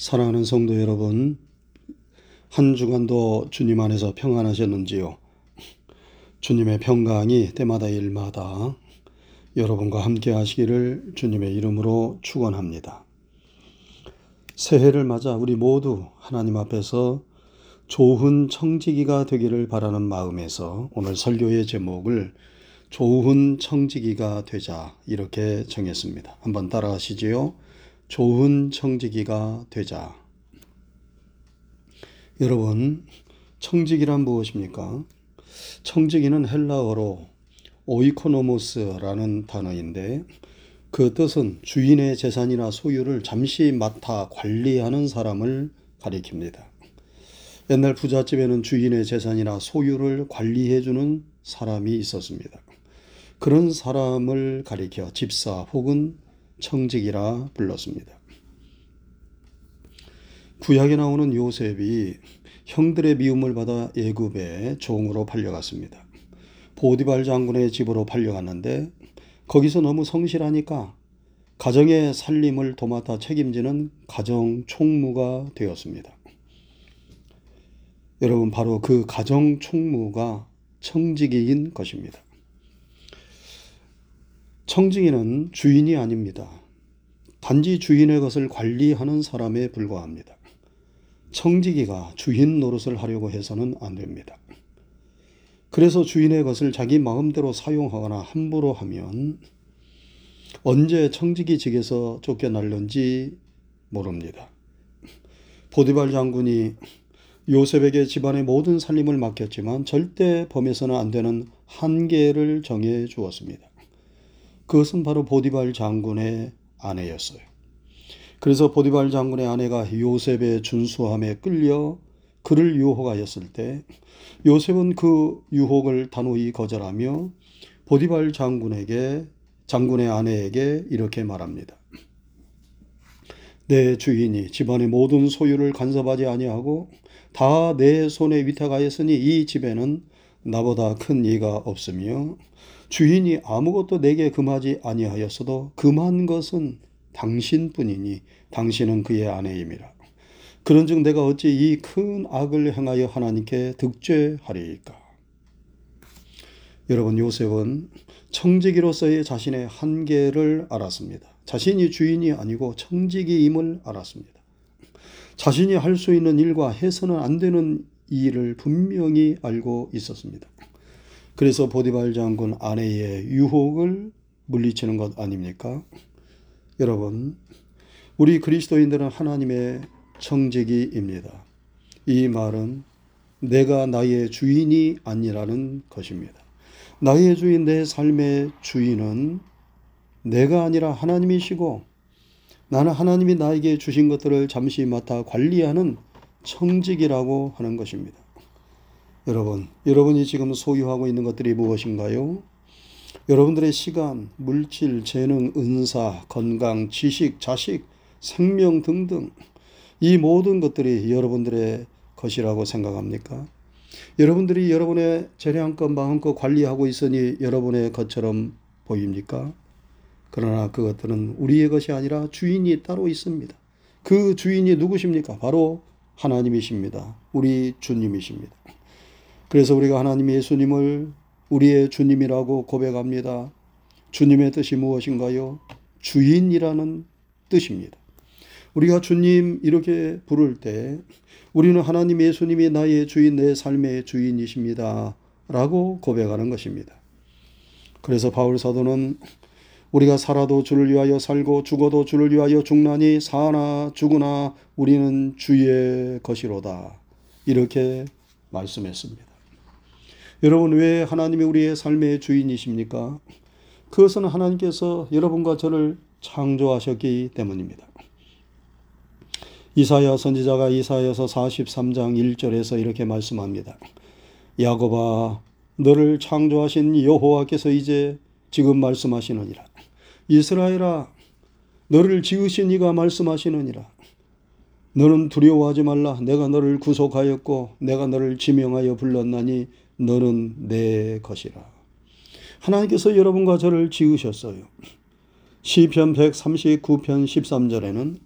사랑하는 성도 여러분, 한 주간도 주님 안에서 평안하셨는지요? 주님의 평강이 때마다 일마다 여러분과 함께 하시기를 주님의 이름으로 축원합니다. 새해를 맞아 우리 모두 하나님 앞에서 좋은 청지기가 되기를 바라는 마음에서 오늘 설교의 제목을 좋은 청지기가 되자 이렇게 정했습니다. 한번 따라하시지요. 좋은 청지기가 되자. 여러분, 청지기란 무엇입니까? 청지기는 헬라어로 오이코노모스라는 단어인데 그 뜻은 주인의 재산이나 소유를 잠시 맡아 관리하는 사람을 가리킵니다. 옛날 부잣집에는 주인의 재산이나 소유를 관리해주는 사람이 있었습니다. 그런 사람을 가리켜 집사 혹은 청직이라 불렀습니다. 구약에 나오는 요셉이 형들의 미움을 받아 예굽에 종으로 팔려갔습니다. 보디발 장군의 집으로 팔려갔는데 거기서 너무 성실하니까 가정의 살림을 도맡아 책임지는 가정 총무가 되었습니다. 여러분 바로 그 가정 총무가 청지기인 것입니다. 청지기는 주인이 아닙니다. 단지 주인의 것을 관리하는 사람에 불과합니다. 청지기가 주인 노릇을 하려고 해서는 안 됩니다. 그래서 주인의 것을 자기 마음대로 사용하거나 함부로 하면 언제 청지기직에서 쫓겨날는지 모릅니다. 보디발 장군이 요셉에게 집안의 모든 살림을 맡겼지만 절대 범해서는 안 되는 한계를 정해 주었습니다. 그것은 바로 보디발 장군의 아내였어요. 그래서 보디발 장군의 아내가 요셉의 준수함에 끌려 그를 유혹하였을 때 요셉은 그 유혹을 단호히 거절하며 보디발 장군에게 장군의 아내에게 이렇게 말합니다. 내 주인이 집안의 모든 소유를 간섭하지 아니하고 다 내 손에 위탁하였으니 이 집에는 나보다 큰 이가 없으며 주인이 아무것도 내게 금하지 아니하였어도 금한 것은 당신뿐이니 당신은 그의 아내임이라. 그런즉 내가 어찌 이 큰 악을 행하여 하나님께 득죄하리이까. 여러분 요셉은 청지기로서의 자신의 한계를 알았습니다. 자신이 주인이 아니고 청지기임을 알았습니다. 자신이 할 수 있는 일과 해서는 안 되는 일을 분명히 알고 있었습니다. 그래서 보디발 장군 아내의 유혹을 물리치는 것 아닙니까? 여러분, 우리 그리스도인들은 하나님의 청지기입니다. 이 말은 내가 나의 주인이 아니라는 것입니다. 나의 주인, 내 삶의 주인은 내가 아니라 하나님이시고 나는 하나님이 나에게 주신 것들을 잠시 맡아 관리하는 청직이라고 하는 것입니다. 여러분, 여러분이 지금 소유하고 있는 것들이 무엇인가요? 여러분들의 시간, 물질, 재능, 은사, 건강, 지식, 자식, 생명 등등 이 모든 것들이 여러분들의 것이라고 생각합니까? 여러분들이 여러분의 재량껏 마음껏 관리하고 있으니 여러분의 것처럼 보입니까? 그러나 그것들은 우리의 것이 아니라 주인이 따로 있습니다. 그 주인이 누구십니까? 바로 하나님이십니다. 우리 주님이십니다. 그래서 우리가 하나님 예수님을 우리의 주님이라고 고백합니다. 주님의 뜻이 무엇인가요? 주인이라는 뜻입니다. 우리가 주님 이렇게 부를 때 우리는 하나님 예수님이 나의 주인, 내 삶의 주인이십니다. 라고 고백하는 것입니다. 그래서 바울 사도는 우리가 살아도 주를 위하여 살고 죽어도 주를 위하여 죽나니 사나 죽으나 우리는 주의 것이로다. 이렇게 말씀했습니다. 여러분 왜 하나님이 우리의 삶의 주인이십니까? 그것은 하나님께서 여러분과 저를 창조하셨기 때문입니다. 이사야 선지자가 이사야서 43장 1절에서 이렇게 말씀합니다. 야곱아 너를 창조하신 여호와께서 이제 지금 말씀하시느니라. 이스라엘아 너를 지으신 이가 말씀하시느니라. 너는 두려워하지 말라. 내가 너를 구속하였고 내가 너를 지명하여 불렀나니 너는 내 것이라. 하나님께서 여러분과 저를 지으셨어요. 시편 139편 13절에는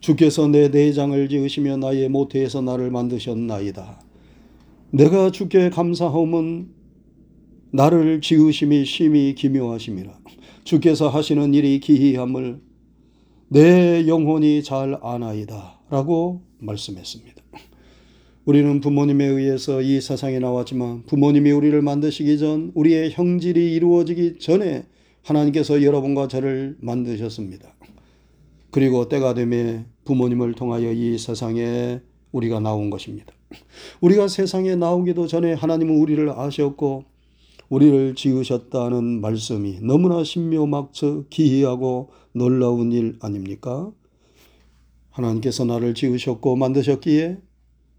주께서 내 내장을 지으시며 나의 모태에서 나를 만드셨나이다. 내가 주께 감사하면 나를 지으심이 심히 기묘하심이라. 주께서 하시는 일이 기이함을 내 영혼이 잘 아나이다. 라고 말씀했습니다. 우리는 부모님에 의해서 이 세상에 나왔지만 부모님이 우리를 만드시기 전 우리의 형질이 이루어지기 전에 하나님께서 여러분과 저를 만드셨습니다. 그리고 때가 되매 부모님을 통하여 이 세상에 우리가 나온 것입니다. 우리가 세상에 나오기도 전에 하나님은 우리를 아셨고 우리를 지으셨다는 말씀이 너무나 신묘막측 기이하고 놀라운 일 아닙니까? 하나님께서 나를 지으셨고 만드셨기에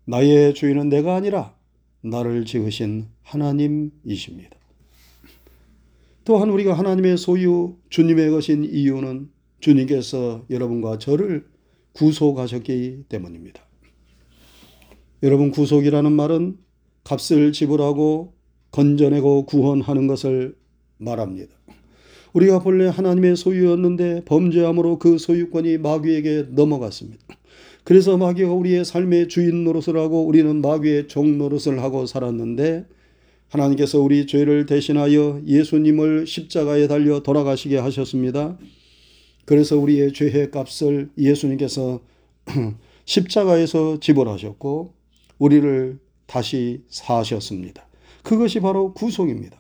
나의 주인은 내가 아니라 나를 지으신 하나님이십니다. 또한 우리가 하나님의 소유, 주님의 것인 이유는 주님께서 여러분과 저를 구속하셨기 때문입니다. 여러분, 구속이라는 말은 값을 지불하고 건져내고 구원하는 것을 말합니다. 우리가 본래 하나님의 소유였는데 범죄함으로 그 소유권이 마귀에게 넘어갔습니다. 그래서 마귀가 우리의 삶의 주인 노릇을 하고 우리는 마귀의 종 노릇을 하고 살았는데 하나님께서 우리 죄를 대신하여 예수님을 십자가에 달려 돌아가시게 하셨습니다. 그래서 우리의 죄의 값을 예수님께서 십자가에서 지불하셨고 우리를 다시 사하셨습니다. 그것이 바로 구속입니다.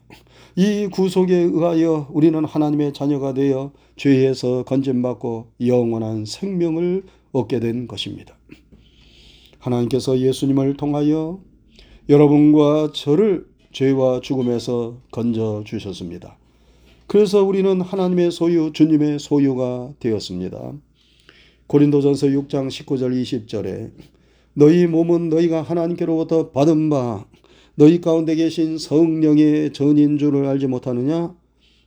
이 구속에 의하여 우리는 하나님의 자녀가 되어 죄에서 건진받고 영원한 생명을 얻게 된 것입니다. 하나님께서 예수님을 통하여 여러분과 저를 죄와 죽음에서 건져 주셨습니다. 그래서 우리는 하나님의 소유, 주님의 소유가 되었습니다. 고린도전서 6장 19절 20절에 너희 몸은 너희가 하나님께로부터 받은 바 너희 가운데 계신 성령의 전인 줄을 알지 못하느냐?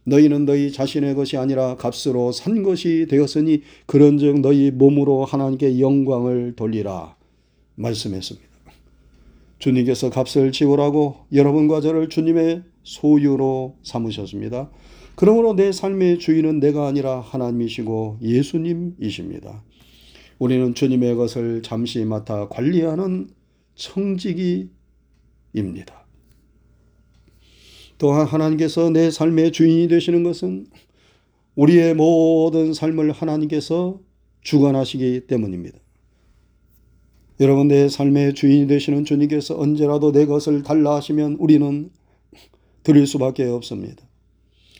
너희는 너희 자신의 것이 아니라 값으로 산 것이 되었으니 그런즉 너희 몸으로 하나님께 영광을 돌리라 말씀했습니다. 주님께서 값을 지불하고 여러분과 저를 주님의 소유로 삼으셨습니다. 그러므로 내 삶의 주인은 내가 아니라 하나님이시고 예수님이십니다. 우리는 주님의 것을 잠시 맡아 관리하는 청지기 입니다. 또한 하나님께서 내 삶의 주인이 되시는 것은 우리의 모든 삶을 하나님께서 주관하시기 때문입니다. 여러분, 내 삶의 주인이 되시는 주님께서 언제라도 내 것을 달라 하시면 우리는 드릴 수밖에 없습니다.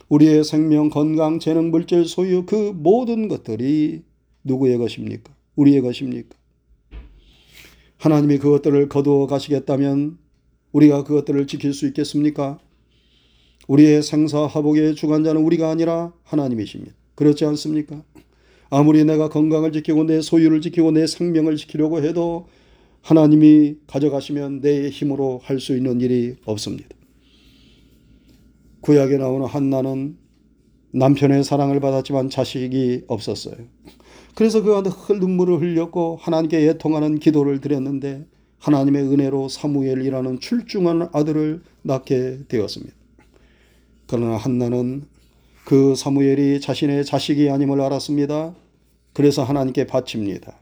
우리의 생명, 건강, 재능, 물질, 소유 그 모든 것들이 누구의 것입니까? 우리의 것입니까? 하나님이 그것들을 거두어 가시겠다면 우리가 그것들을 지킬 수 있겠습니까? 우리의 생사화복의 주관자는 우리가 아니라 하나님이십니다. 그렇지 않습니까? 아무리 내가 건강을 지키고 내 소유를 지키고 내 생명을 지키려고 해도 하나님이 가져가시면 내 힘으로 할 수 있는 일이 없습니다. 구약에 나오는 한나는 남편의 사랑을 받았지만 자식이 없었어요. 그래서 그가 늘 눈물을 흘렸고 하나님께 애통하는 기도를 드렸는데 하나님의 은혜로 사무엘이라는 출중한 아들을 낳게 되었습니다. 그러나 한나는 그 사무엘이 자신의 자식이 아님을 알았습니다. 그래서 하나님께 바칩니다.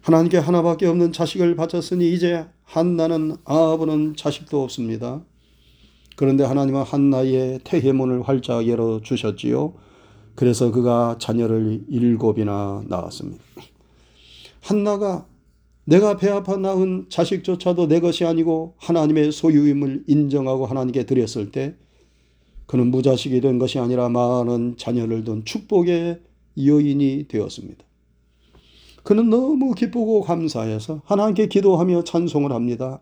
하나님께 하나밖에 없는 자식을 바쳤으니 이제 한나는 아버는 자식도 없습니다. 그런데 하나님은 한나의 태해문을 활짝 열어 주셨지요. 그래서 그가 자녀를 일곱이나 낳았습니다. 한나가 내가 배 아파 낳은 자식조차도 내 것이 아니고 하나님의 소유임을 인정하고 하나님께 드렸을 때 그는 무자식이 된 것이 아니라 많은 자녀를 둔 축복의 여인이 되었습니다. 그는 너무 기쁘고 감사해서 하나님께 기도하며 찬송을 합니다.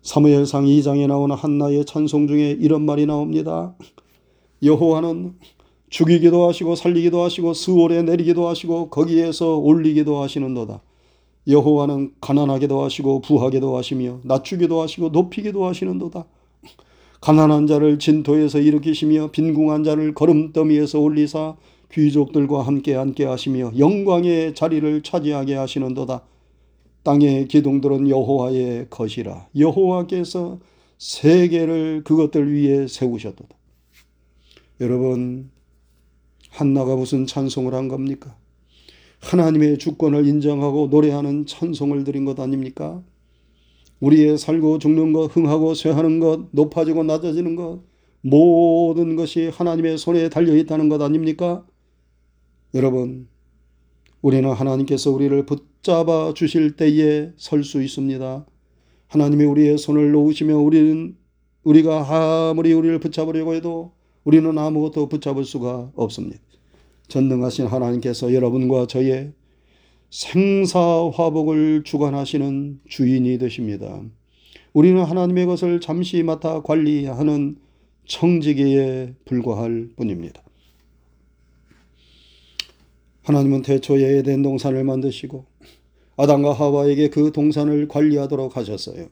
사무엘상 2장에 나오는 한나의 찬송 중에 이런 말이 나옵니다. 여호와는 죽이기도 하시고 살리기도 하시고 스월에 내리기도 하시고 거기에서 올리기도 하시는도다. 여호와는 가난하게도 하시고 부하게도 하시며 낮추기도 하시고 높이기도 하시는도다. 가난한 자를 진토에서 일으키시며 빈궁한 자를 걸음더미에서 올리사 귀족들과 함께 앉게 하시며 영광의 자리를 차지하게 하시는도다. 땅의 기둥들은 여호와의 것이라. 여호와께서 세계를 그것들 위에 세우셨도다. 여러분, 한나가 무슨 찬송을 한 겁니까? 하나님의 주권을 인정하고 노래하는 찬송을 드린 것 아닙니까? 우리의 살고 죽는 것, 흥하고 쇠하는 것, 높아지고 낮아지는 것, 모든 것이 하나님의 손에 달려 있다는 것 아닙니까? 여러분, 우리는 하나님께서 우리를 붙잡아 주실 때에 설 수 있습니다. 하나님이 우리의 손을 놓으시며 우리는 우리가 아무리 우리를 붙잡으려고 해도 우리는 아무것도 붙잡을 수가 없습니다. 전능하신 하나님께서 여러분과 저의 생사화복을 주관하시는 주인이 되십니다. 우리는 하나님의 것을 잠시 맡아 관리하는 청지기에 불과할 뿐입니다. 하나님은 태초에 에덴 동산을 만드시고 아담과 하와에게 그 동산을 관리하도록 하셨어요.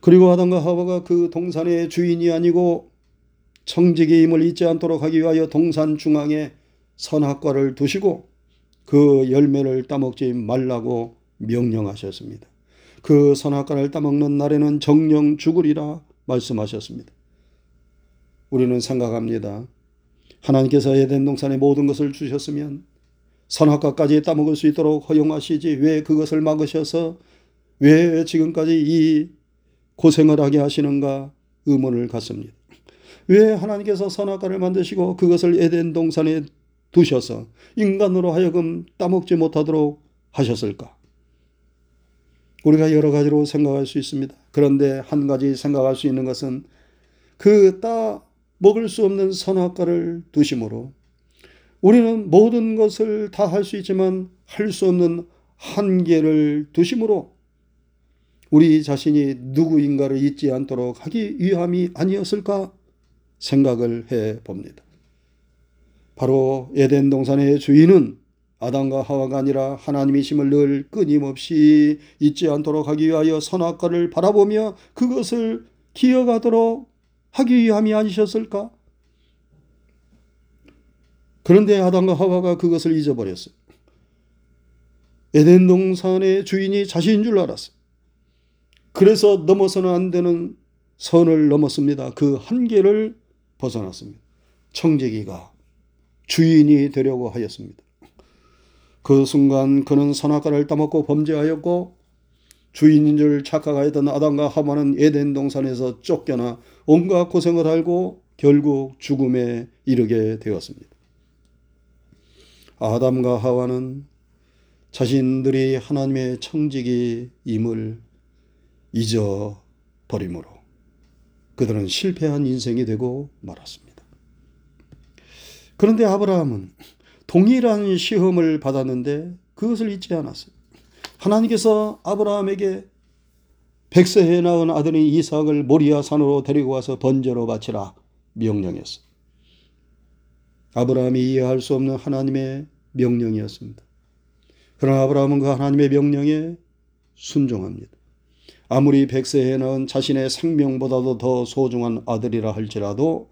그리고 아담과 하와가 그 동산의 주인이 아니고 청지기임을 잊지 않도록 하기 위하여 동산 중앙에 선악과를 두시고 그 열매를 따먹지 말라고 명령하셨습니다. 그 선악과를 따먹는 날에는 정령 죽으리라 말씀하셨습니다. 우리는 생각합니다. 하나님께서 에덴 동산의 모든 것을 주셨으면 선악과까지 따먹을 수 있도록 허용하시지 왜 그것을 막으셔서 왜 지금까지 이 고생을 하게 하시는가 의문을 갖습니다. 왜 하나님께서 선악과를 만드시고 그것을 에덴 동산에 두셔서 인간으로 하여금 따먹지 못하도록 하셨을까? 우리가 여러 가지로 생각할 수 있습니다. 그런데 한 가지 생각할 수 있는 것은 그 따 먹을 수 없는 선악과를 두심으로 우리는 모든 것을 다 할 수 있지만 할 수 없는 한계를 두심으로 우리 자신이 누구인가를 잊지 않도록 하기 위함이 아니었을까 생각을 해 봅니다. 바로 에덴 동산의 주인은 아담과 하와가 아니라 하나님이심을 늘 끊임없이 잊지 않도록 하기 위하여 선악과를 바라보며 그것을 기억하도록 하기 위함이 아니셨을까? 그런데 아담과 하와가 그것을 잊어버렸어요. 에덴 동산의 주인이 자신인 줄 알았어요. 그래서 넘어서는 안 되는 선을 넘었습니다. 그 한계를 벗어났습니다. 청지기가 주인이 되려고 하였습니다. 그 순간 그는 선악과를 따먹고 범죄하였고 주인인 줄 착각하였던 아담과 하와는 에덴 동산에서 쫓겨나 온갖 고생을 알고 결국 죽음에 이르게 되었습니다. 아담과 하와는 자신들이 하나님의 청지기임을 잊어버림으로 그들은 실패한 인생이 되고 말았습니다. 그런데 아브라함은 동일한 시험을 받았는데 그것을 잊지 않았어요. 하나님께서 아브라함에게 백세에 낳은 아들인 이삭을 모리아 산으로 데리고 와서 번제로 바치라 명령했어. 아브라함이 이해할 수 없는 하나님의 명령이었습니다. 그러나 아브라함은 그 하나님의 명령에 순종합니다. 아무리 백세에 낳은 자신의 생명보다도 더 소중한 아들이라 할지라도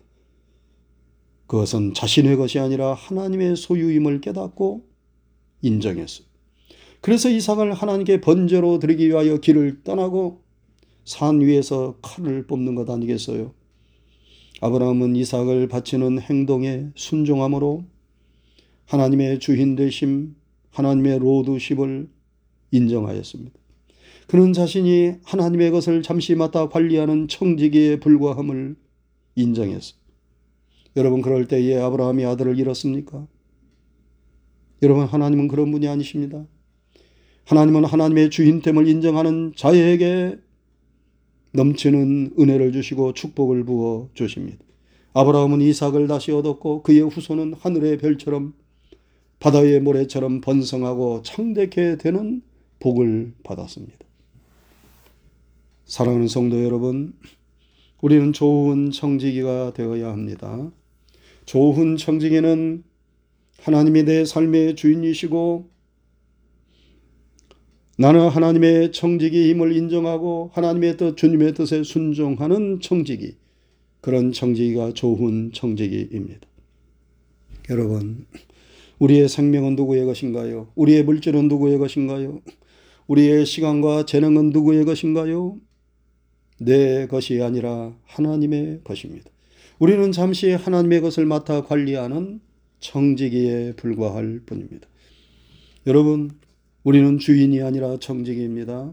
그것은 자신의 것이 아니라 하나님의 소유임을 깨닫고 인정했어요. 그래서 이삭을 하나님께 번제로 드리기 위하여 길을 떠나고 산 위에서 칼을 뽑는 것 아니겠어요? 아브라함은 이삭을 바치는 행동에 순종함으로 하나님의 주인 되심, 하나님의 로드십을 인정하였습니다. 그는 자신이 하나님의 것을 잠시 맡아 관리하는 청지기에 불과함을 인정했습니다. 여러분 그럴 때에 아브라함이 아들을 잃었습니까? 여러분 하나님은 그런 분이 아니십니다. 하나님은 하나님의 주인됨을 인정하는 자에게 넘치는 은혜를 주시고 축복을 부어 주십니다. 아브라함은 이삭을 다시 얻었고 그의 후손은 하늘의 별처럼 바다의 모래처럼 번성하고 창대케 되는 복을 받았습니다. 사랑하는 성도 여러분, 우리는 좋은 청지기가 되어야 합니다. 좋은 청지기는 하나님이 내 삶의 주인이시고 나는 하나님의 청지기 힘을 인정하고 하나님의 뜻, 주님의 뜻에 순종하는 청지기. 그런 청지기가 좋은 청지기입니다. 여러분, 우리의 생명은 누구의 것인가요? 우리의 물질은 누구의 것인가요? 우리의 시간과 재능은 누구의 것인가요? 내 것이 아니라 하나님의 것입니다. 우리는 잠시 하나님의 것을 맡아 관리하는 청지기에 불과할 뿐입니다. 여러분, 우리는 주인이 아니라 청지기입니다.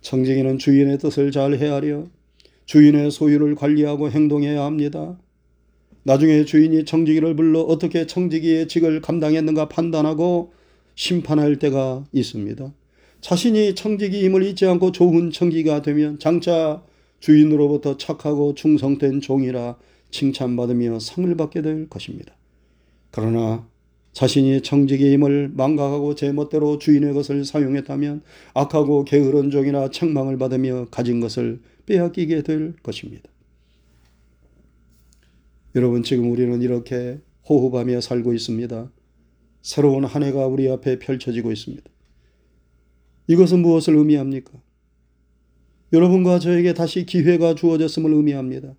청지기는 주인의 뜻을 잘 헤아려 주인의 소유를 관리하고 행동해야 합니다. 나중에 주인이 청지기를 불러 어떻게 청지기의 직을 감당했는가 판단하고 심판할 때가 있습니다. 자신이 청지기임을 잊지 않고 좋은 청지기가 되면 장차 주인으로부터 착하고 충성된 종이라 칭찬받으며 상을 받게 될 것입니다. 그러나 자신이 청지기임을 망각하고 제멋대로 주인의 것을 사용했다면 악하고 게으른 종이나 책망을 받으며 가진 것을 빼앗기게 될 것입니다. 여러분 지금 우리는 이렇게 호흡하며 살고 있습니다. 새로운 한 해가 우리 앞에 펼쳐지고 있습니다. 이것은 무엇을 의미합니까? 여러분과 저에게 다시 기회가 주어졌음을 의미합니다.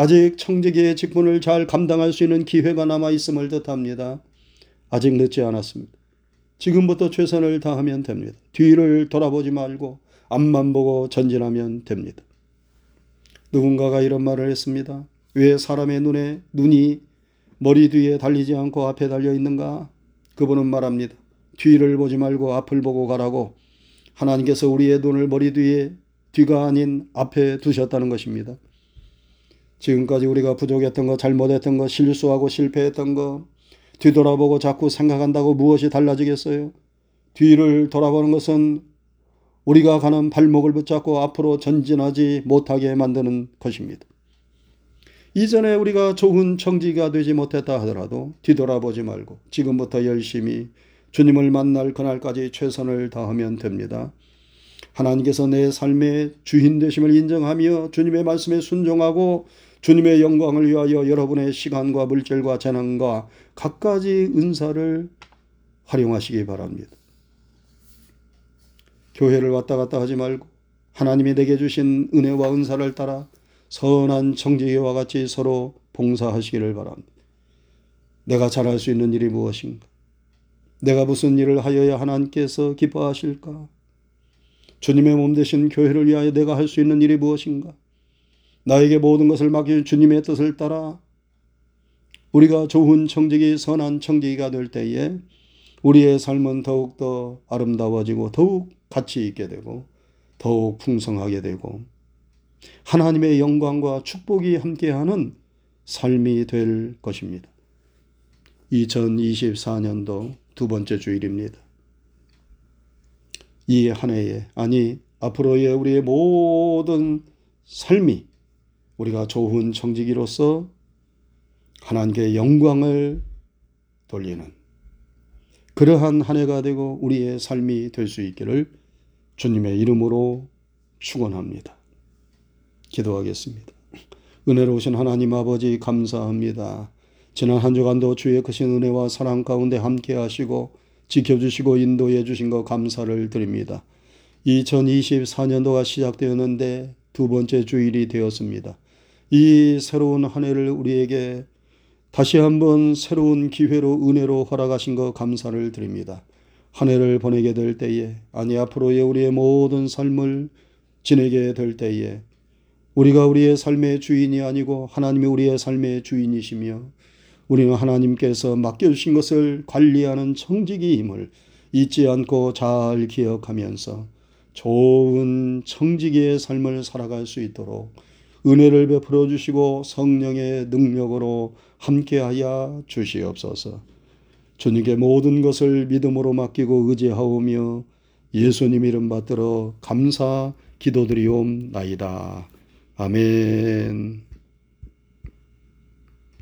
아직 청지기의 직분을 잘 감당할 수 있는 기회가 남아 있음을 뜻합니다. 아직 늦지 않았습니다. 지금부터 최선을 다하면 됩니다. 뒤를 돌아보지 말고 앞만 보고 전진하면 됩니다. 누군가가 이런 말을 했습니다. 왜 사람의 눈에 눈이 머리 뒤에 달리지 않고 앞에 달려 있는가? 그분은 말합니다. 뒤를 보지 말고 앞을 보고 가라고 하나님께서 우리의 눈을 머리 뒤에 뒤가 아닌 앞에 두셨다는 것입니다. 지금까지 우리가 부족했던 것, 잘못했던 것, 실수하고 실패했던 것, 뒤돌아보고 자꾸 생각한다고 무엇이 달라지겠어요? 뒤를 돌아보는 것은 우리가 가는 발목을 붙잡고 앞으로 전진하지 못하게 만드는 것입니다. 이전에 우리가 좋은 청지가 되지 못했다 하더라도 뒤돌아보지 말고 지금부터 열심히 주님을 만날 그날까지 최선을 다하면 됩니다. 하나님께서 내 삶의 주인 되심을 인정하며 주님의 말씀에 순종하고 주님의 영광을 위하여 여러분의 시간과 물질과 재능과 갖가지 은사를 활용하시기 바랍니다. 교회를 왔다 갔다 하지 말고 하나님이 내게 주신 은혜와 은사를 따라 선한 청지기와 같이 서로 봉사하시기를 바랍니다. 내가 잘할 수 있는 일이 무엇인가? 내가 무슨 일을 하여야 하나님께서 기뻐하실까? 주님의 몸 되신 교회를 위하여 내가 할 수 있는 일이 무엇인가? 나에게 모든 것을 맡긴 주님의 뜻을 따라 우리가 좋은 청지기, 선한 청지기가 될 때에 우리의 삶은 더욱더 아름다워지고 더욱 가치 있게 되고 더욱 풍성하게 되고 하나님의 영광과 축복이 함께하는 삶이 될 것입니다. 2024년도 두 번째 주일입니다. 이 한 해에 아니 앞으로의 우리의 모든 삶이 우리가 좋은 청지기로서 하나님께 영광을 돌리는 그러한 한 해가 되고 우리의 삶이 될 수 있기를 주님의 이름으로 축원합니다. 기도하겠습니다. 은혜로우신 하나님 아버지 감사합니다. 지난 한 주간도 주의 크신 은혜와 사랑 가운데 함께 하시고 지켜주시고 인도해 주신 것 감사를 드립니다. 2024년도가 시작되었는데 두 번째 주일이 되었습니다. 이 새로운 한 해를 우리에게 다시 한번 새로운 기회로 은혜로 허락하신 것 감사를 드립니다. 한 해를 보내게 될 때에 아니 앞으로의 우리의 모든 삶을 지내게 될 때에 우리가 우리의 삶의 주인이 아니고 하나님이 우리의 삶의 주인이시며 우리는 하나님께서 맡겨주신 것을 관리하는 청지기임을 잊지 않고 잘 기억하면서 좋은 청지기의 삶을 살아갈 수 있도록 은혜를 베풀어 주시고 성령의 능력으로 함께하여 주시옵소서. 주님께 모든 것을 믿음으로 맡기고 의지하오며 예수님 이름 받들어 감사 기도드리옵나이다. 아멘.